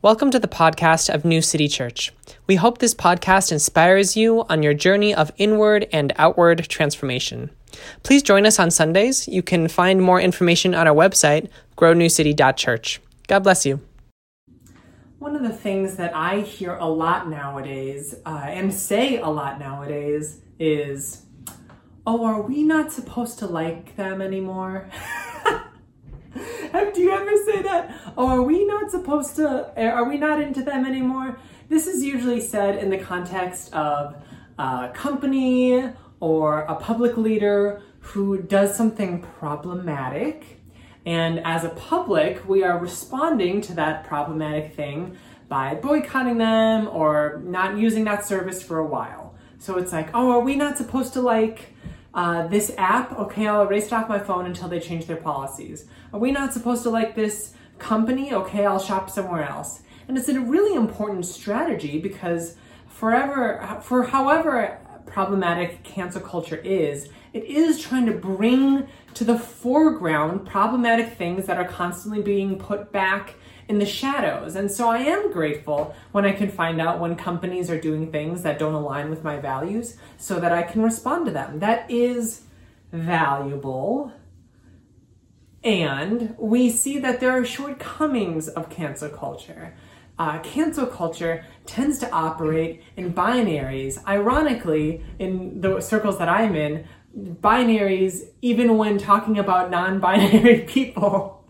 Welcome to the podcast of New City Church. We hope this podcast inspires you on your journey of inward and outward transformation. Please join us on Sundays. You can find more information on our website, grownewcity.church. God bless you. One of the things that I hear a lot nowadays uh, and say a lot nowadays is, Oh, are we not supposed to like them anymore? Do you ever say that? Oh, are we not supposed to, eh, are we not into them anymore? This is usually said in the context of a company or a public leader who does something problematic. And as a public, we are responding to that problematic thing by boycotting them or not using that service for a while. So it's like, oh, are we not supposed to like uh, this app, okay, I'll erase it off my phone until they change their policies. Are we not supposed to like this company? Okay, I'll shop somewhere else. And it's a really important strategy because forever, for however problematic cancel culture is, it is trying to bring to the foreground problematic things that are constantly being put back in the shadows. And so I am grateful when I can find out when companies are doing things that don't align with my values so that I can respond to them. That is valuable. And we see that there are shortcomings of cancel culture. Uh, cancel culture tends to operate in binaries. Ironically, in the circles that I'm in, binaries, even when talking about non binary people,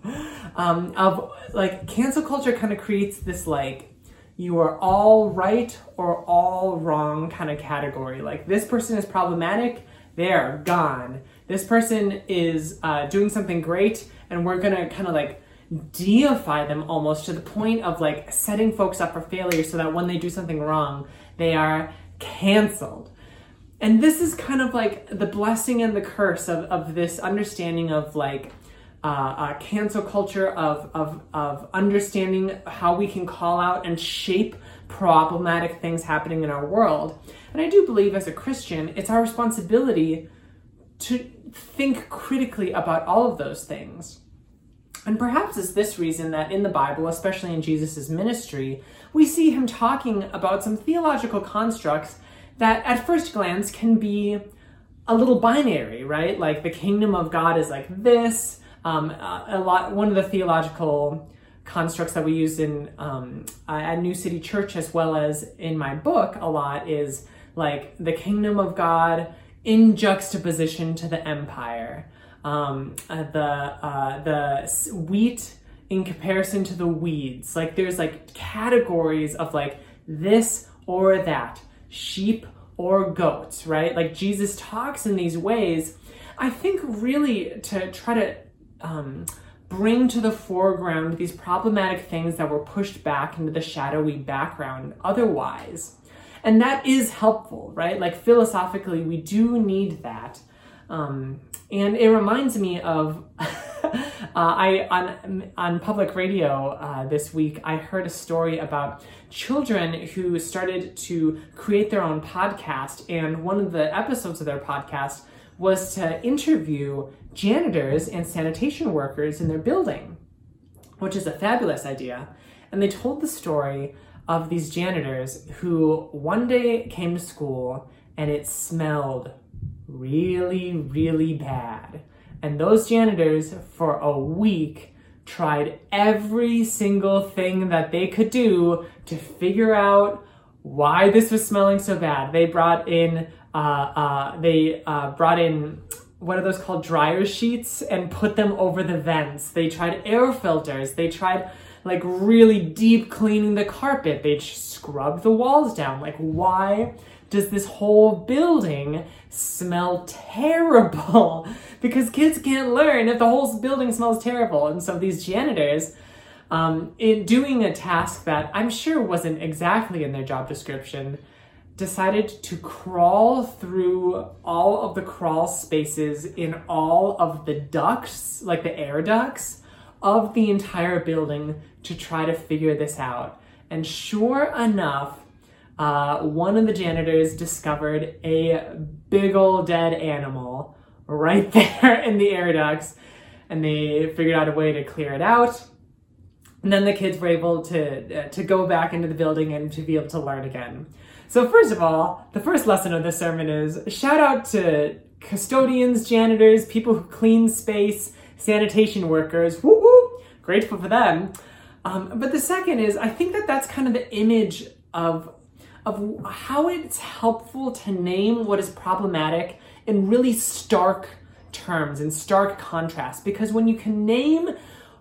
um, of like cancel culture kind of creates this like you are all right or all wrong kind of category. Like this person is problematic, they're gone. This person is uh, doing something great, and we're gonna kind of like deify them almost to the point of like setting folks up for failure so that when they do something wrong, they are canceled. And this is kind of like the blessing and the curse of, of this understanding of like uh, uh, cancel culture of, of, of understanding how we can call out and shape problematic things happening in our world. And I do believe as a Christian, it's our responsibility to think critically about all of those things. And perhaps it's this reason that in the Bible, especially in Jesus' ministry, we see him talking about some theological constructs that at first glance can be a little binary, right? Like the kingdom of God is like this, um, a lot. One of the theological constructs that we use in um, at New City Church, as well as in my book, a lot is like the kingdom of God in juxtaposition to the empire. Um, uh, the uh, the wheat in comparison to the weeds. Like there's like categories of like this or that, sheep or goats, right? Like Jesus talks in these ways. I think really to try to um, bring to the foreground these problematic things that were pushed back into the shadowy background otherwise. And that is helpful, right? Like philosophically, we do need that. Um, and it reminds me of uh, I on on public radio uh, this week. I heard a story about children who started to create their own podcast, and one of the episodes of their podcast was to interview janitors and sanitation workers in their building, which is a fabulous idea. And they told the story of these janitors who one day came to school and it smelled really, really bad. And those janitors, for a week, tried every single thing that they could do to figure out why this was smelling so bad. They brought in uh, uh, they uh, brought in what are those called dryer sheets and put them over the vents. They tried air filters. They tried like really deep cleaning the carpet. They scrubbed the walls down. Like, why does this whole building smell terrible? because kids can't learn if the whole building smells terrible. And so these janitors, um, in doing a task that I'm sure wasn't exactly in their job description, decided to crawl through all of the crawl spaces in all of the ducts, like the air ducts, of the entire building to try to figure this out. And sure enough, uh, one of the janitors discovered a big old dead animal right there in the air ducts, and they figured out a way to clear it out. And then the kids were able to uh, to go back into the building and to be able to learn again. So first of all, the first lesson of this sermon is shout out to custodians, janitors, people who clean space, sanitation workers. Woo woo! Grateful for them. Um, but the second is, I think that that's kind of the image of of how it's helpful to name what is problematic in really stark terms, in stark contrast. Because when you can name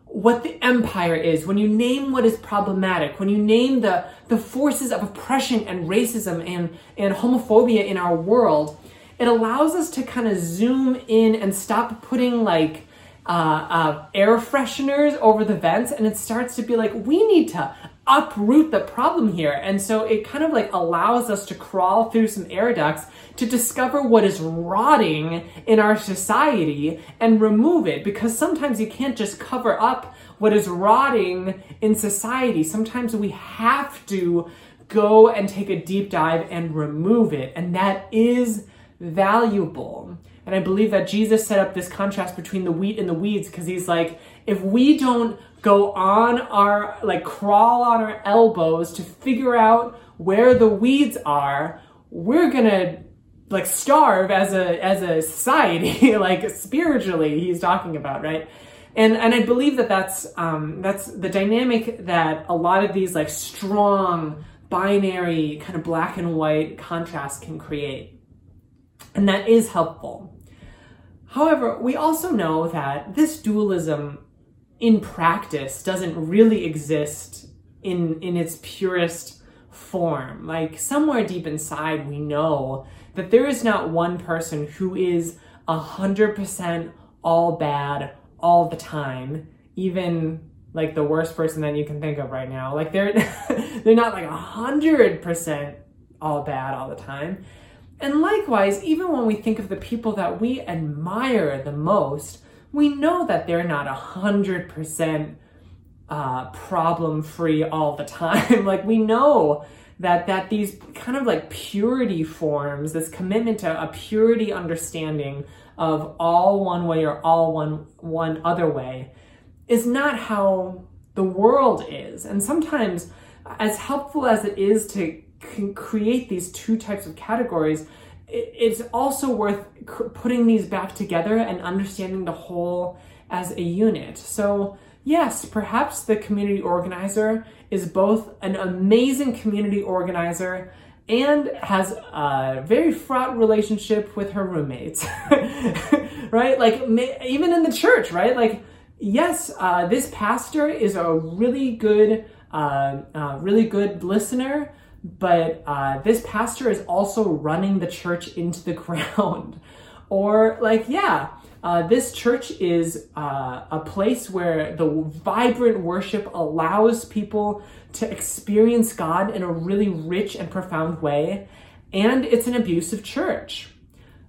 what the empire is, when you name what is problematic, when you name the, the forces of oppression and racism and, and homophobia in our world, it allows us to kind of zoom in and stop putting like uh, uh, air fresheners over the vents, and it starts to be like, we need to uproot the problem here. And so it kind of like allows us to crawl through some air ducts to discover what is rotting in our society and remove it because sometimes you can't just cover up what is rotting in society. Sometimes we have to go and take a deep dive and remove it. And that is valuable. And I believe that Jesus set up this contrast between the wheat and the weeds because he's like, if we don't go on our, like, crawl on our elbows to figure out where the weeds are, we're gonna like starve as a as a society like spiritually he's talking about right? And and i believe that that's um that's the dynamic that a lot of these like strong binary kind of black and white contrast can create. And that is helpful. However, we also know that this dualism in practice doesn't really exist in, in its purest form. Like somewhere deep inside, we know that there is not one person who is a hundred percent all bad all the time, even like the worst person that you can think of right now. Like they're they're not like a hundred percent all bad all the time. And likewise, even when we think of the people that we admire the most, we know that they're not a hundred percent uh, problem free all the time. like we know that that these kind of like purity forms, this commitment to a purity understanding of all one way or all one one other way, is not how the world is. And sometimes, as helpful as it is to create these two types of categories, it's also worth putting these back together and understanding the whole as a unit. So, yes, perhaps the community organizer is both an amazing community organizer and has a very fraught relationship with her roommates, right? Like, even in the church, right? Like, yes, uh, this pastor is a really good, uh, uh, really good listener but uh, this pastor is also running the church into the ground. or, like, yeah, uh, this church is uh, a place where the vibrant worship allows people to experience God in a really rich and profound way, and it's an abusive church.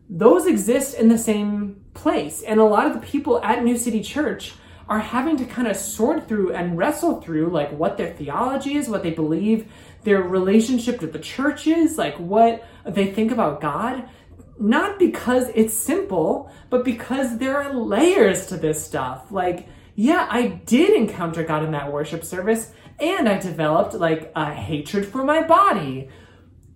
Those exist in the same place, and a lot of the people at New City Church are having to kind of sort through and wrestle through like what their theology is, what they believe their relationship to the church is, like what they think about God, not because it's simple, but because there are layers to this stuff. Like, yeah, I did encounter God in that worship service, and I developed like a hatred for my body.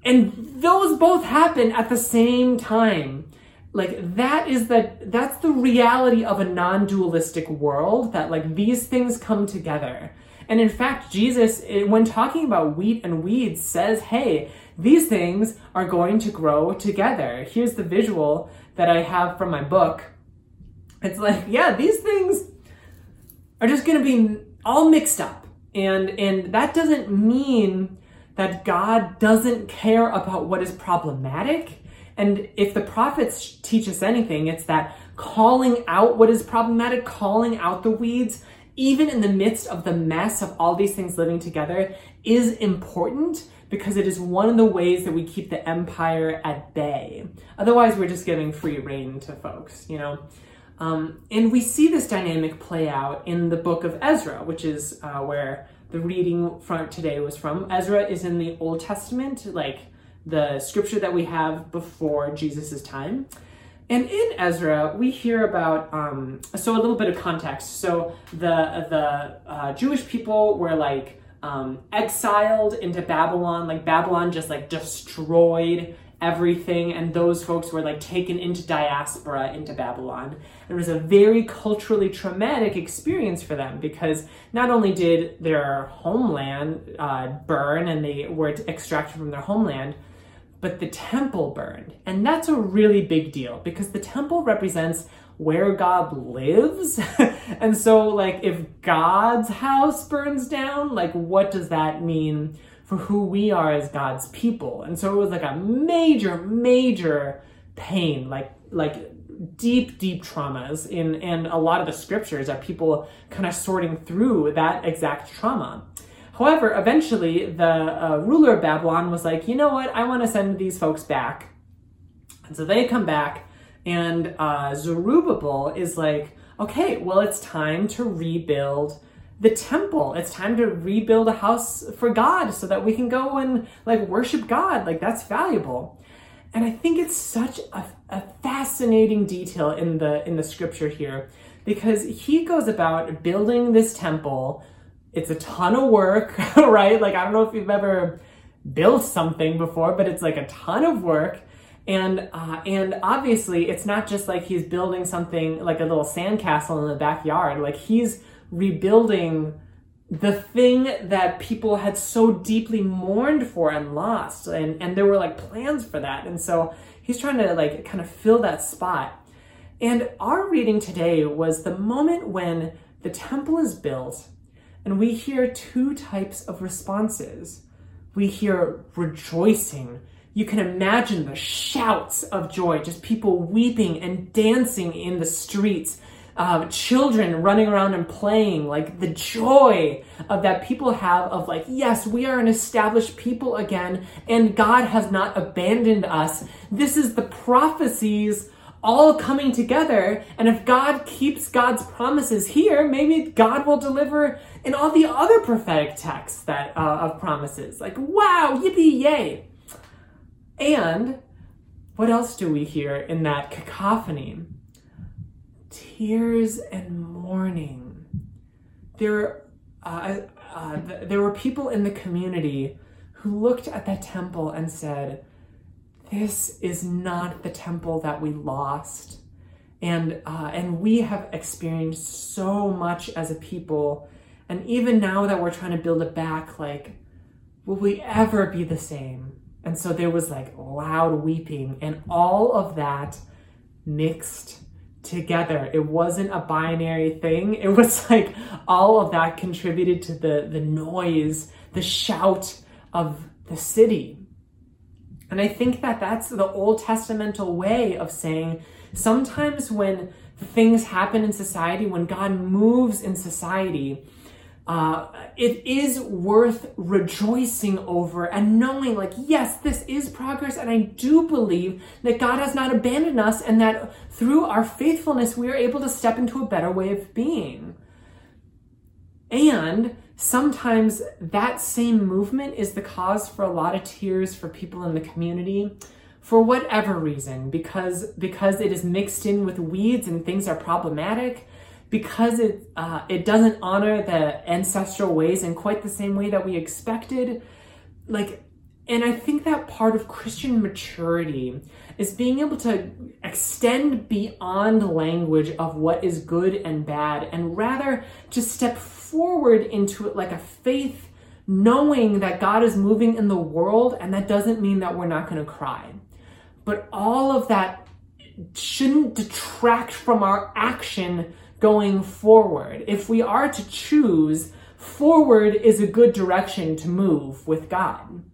And those both happen at the same time. Like that is the that's the reality of a non-dualistic world that like these things come together. And in fact, Jesus, eh, when talking about wheat and weeds, says, hey, these things are going to grow together. Here's the visual that I have from my book. It's like, yeah, these things are just going to be all mixed up. And, and that doesn't mean that God doesn't care about what is problematic. And if the prophets teach us anything, it's that calling out what is problematic, calling out the weeds, even in the midst of the mess of all these things living together, is important because it is one of the ways that we keep the empire at bay. Otherwise, we're just giving free rein to folks, you know? Um, and we see this dynamic play out in the book of Ezra, which is uh, where the reading from today was from. Ezra is in the Old Testament, like the scripture that we have before Jesus' time. And in Ezra, we hear about um, so a little bit of context. So the the uh, Jewish people were like um, exiled into Babylon. Like Babylon just like destroyed everything, and those folks were like taken into diaspora into Babylon. It was a very culturally traumatic experience for them because not only did their homeland uh, burn and they were extracted from their homeland, but the temple burned. And that's a really big deal because the temple represents where God lives. and so, like, if God's house burns down, like, what does that mean for who we are as God's people? And so it was like a major, major pain, like, like, deep deep traumas in and a lot of the scriptures are people kind of sorting through that exact trauma However, eventually the uh, ruler of Babylon was like, you know what, I want to send these folks back. And so they come back, and uh, Zerubbabel is like, okay, well, it's time to rebuild the temple. It's time to rebuild a house for God so that we can go and like worship God. Like that's valuable. And I think it's such a, a fascinating detail in the in the scripture here because he goes about building this temple it's a ton of work, right? Like, I don't know if you've ever built something before, but it's like a ton of work. And uh, and obviously, it's not just like he's building something like a little sandcastle in the backyard. Like he's rebuilding the thing that people had so deeply mourned for and lost, and and there were like plans for that. And so he's trying to like kind of fill that spot. And our reading today was the moment when the temple is built and we hear two types of responses. We hear rejoicing. You can imagine the shouts of joy, just people weeping and dancing in the streets, uh, children running around and playing, like the joy of that people have of like, yes, we are an established people again, and God has not abandoned us. This is the prophecies all coming together. And if God keeps God's promises here, maybe God will deliver in all the other prophetic texts that uh, of promises. Like, wow, yippee, yay. And what else do we hear in that cacophony? Tears and mourning. There, uh, uh, there were people in the community who looked at that temple and said, this is not the temple that we lost. And, uh, and we have experienced so much as a people. And even now that we're trying to build it back, like, will we ever be the same? And so there was like loud weeping, and all of that mixed together. It wasn't a binary thing. It was like all of that contributed to the, the noise, the shout of the city. And I think that that's the Old Testamental way of saying sometimes when things happen in society, when God moves in society, uh, it is worth rejoicing over and knowing, like, yes, this is progress, and I do believe that God has not abandoned us, and that through our faithfulness, we are able to step into a better way of being. And sometimes that same movement is the cause for a lot of tears for people in the community for whatever reason because because it is mixed in with weeds and things are problematic because it uh, it doesn't honor the ancestral ways in quite the same way that we expected. Like and i think that part of christian maturity is being able to extend beyond language of what is good and bad and rather just step forward into it like a faith, knowing that God is moving in the world, and that doesn't mean that we're not going to cry. But all of that shouldn't detract from our action going forward. If we are to choose, forward is a good direction to move with God.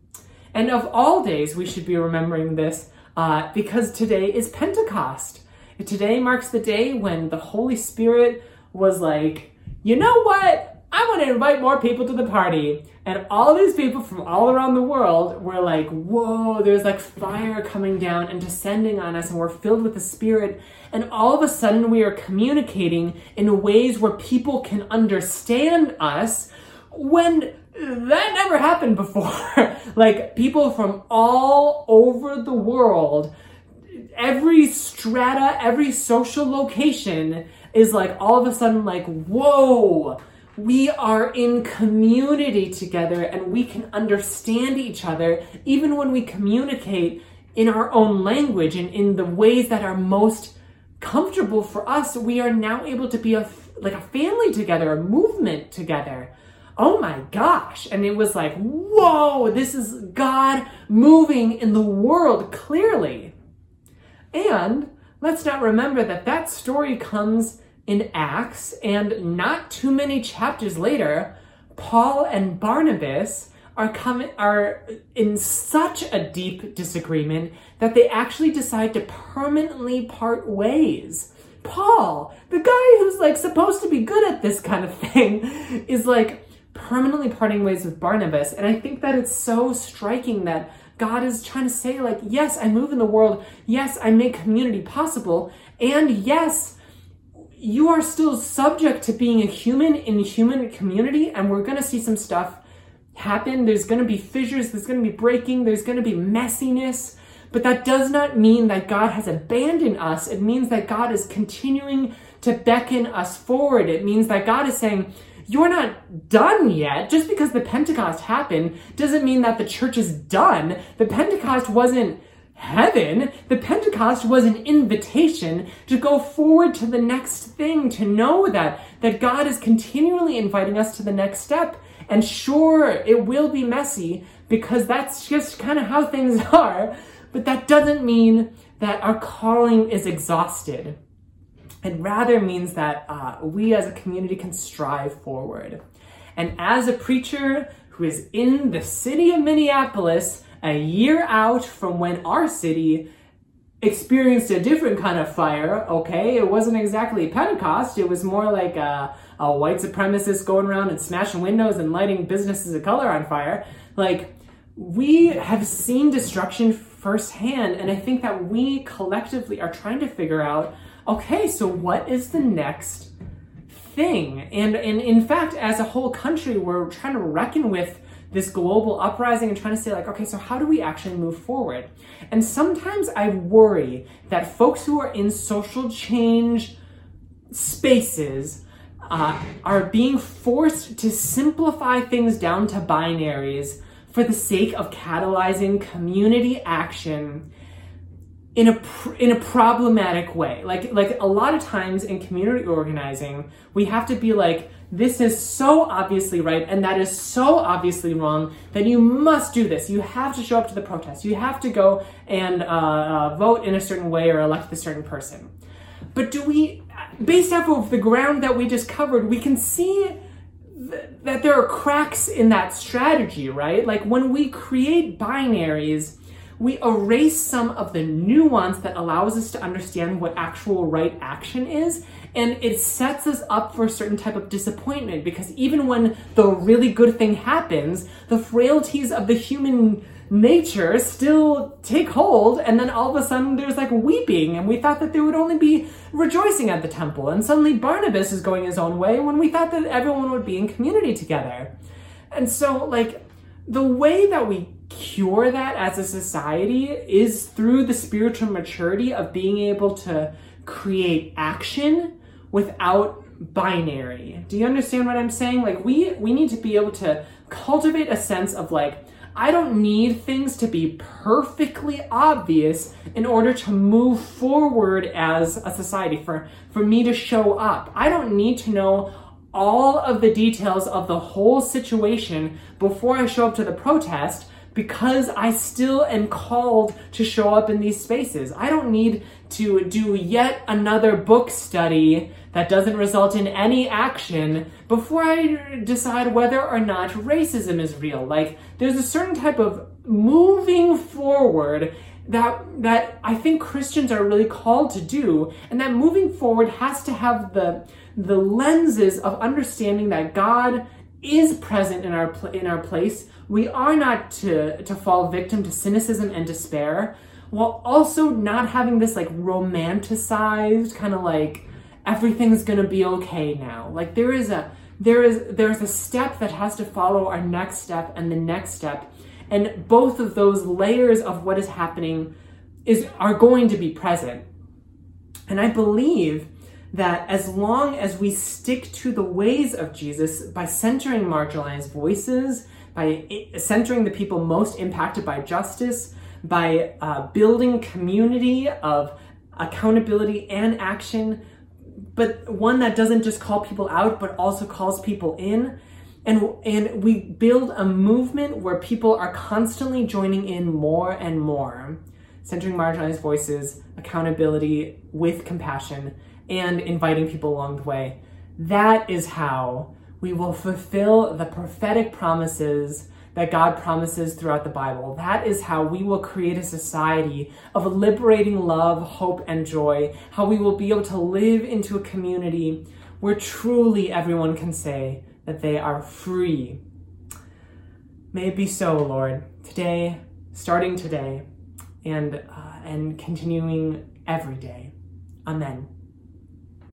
And of all days, we should be remembering this uh, because today is Pentecost. Today marks the day when the Holy Spirit was like, you know what? I want to invite more people to the party. And all these people from all around the world were like, whoa, there's like fire coming down and descending on us, and we're filled with the Spirit. And all of a sudden, we are communicating in ways where people can understand us when that never happened before. like, people from all over the world every strata, every social location is like all of a sudden like, whoa, we are in community together and we can understand each other even when we communicate in our own language and in the ways that are most comfortable for us. We are now able to be a like a family together, a movement together. Oh my gosh. And it was like, whoa, this is God moving in the world clearly. And let's not remember that that story comes in Acts, and not too many chapters later, Paul and Barnabas are coming are in such a deep disagreement that they actually decide to permanently part ways. Paul, the guy who's like supposed to be good at this kind of thing, is like permanently parting ways with Barnabas. And I think that it's so striking that God is trying to say, like, yes, I move in the world. Yes, I make community possible. And yes, you are still subject to being a human in human community, and we're gonna see some stuff happen. There's gonna be fissures, there's gonna be breaking, there's gonna be messiness. But that does not mean that God has abandoned us. It means that God is continuing to beckon us forward. It means that God is saying, You're not done yet. Just because the Pentecost happened doesn't mean that the church is done. The Pentecost wasn't heaven. The Pentecost was an invitation to go forward to the next thing, to know that, that God is continually inviting us to the next step. And sure, it will be messy because that's just kind of how things are, but that doesn't mean that our calling is exhausted. It rather means that uh, we as a community can strive forward. And as a preacher who is in the city of Minneapolis, a year out from when our city experienced a different kind of fire, okay? It wasn't exactly Pentecost, it was more like a, a white supremacist going around and smashing windows and lighting businesses of color on fire. Like, we have seen destruction firsthand, and I think that we collectively are trying to figure out okay, so what is the next thing? And, and in fact, as a whole country, we're trying to reckon with this global uprising and trying to say like okay so how do we actually move forward and sometimes i worry that folks who are in social change spaces uh, are being forced to simplify things down to binaries for the sake of catalyzing community action in a in a problematic way like like a lot of times in community organizing we have to be like this is so obviously right and that is so obviously wrong that you must do this. You have to show up to the protest. You have to go and uh, uh, vote in a certain way or elect a certain person. But do we, based off of the ground that we just covered, we can see th- that there are cracks in that strategy, right? Like when we create binaries, we erase some of the nuance that allows us to understand what actual right action is and it sets us up for a certain type of disappointment because even when the really good thing happens the frailties of the human nature still take hold and then all of a sudden there's like weeping and we thought that there would only be rejoicing at the temple and suddenly barnabas is going his own way when we thought that everyone would be in community together. And so like the way that we cure that as a society is through the spiritual maturity of being able to create action without binary. Do you understand what I'm saying? Like we we need to be able to cultivate a sense of like I don't need things to be perfectly obvious in order to move forward as a society for for me to show up. I don't need to know all of the details of the whole situation before I show up to the protest because I still am called to show up in these spaces. I don't need to do yet another book study that doesn't result in any action before I decide whether or not racism is real. Like, there's a certain type of moving forward that that I think Christians are really called to do, and that moving forward has to have the the lenses of understanding that God is present in our in our place. We are not to to fall victim to cynicism and despair, while also not having this like romanticized kind of like everything's gonna be okay now. Like there is a there is there's a step that has to follow our next step and the next step, and both of those layers of what is happening is are going to be present. And I believe that as long as we stick to the ways of Jesus by centering marginalized voices, by centering the people most impacted by justice, by uh, building community of accountability and action, but one that doesn't just call people out, but also calls people in. And, and we build a movement where people are constantly joining in more and more, centering marginalized voices, accountability with compassion, and inviting people along the way. That is how we will fulfill the prophetic promises that God promises throughout the Bible. That is how we will create a society of liberating love, hope, and joy. How we will be able to live into a community where truly everyone can say that they are free. May it be so, Lord, today, starting today, and, uh, and continuing every day. Amen.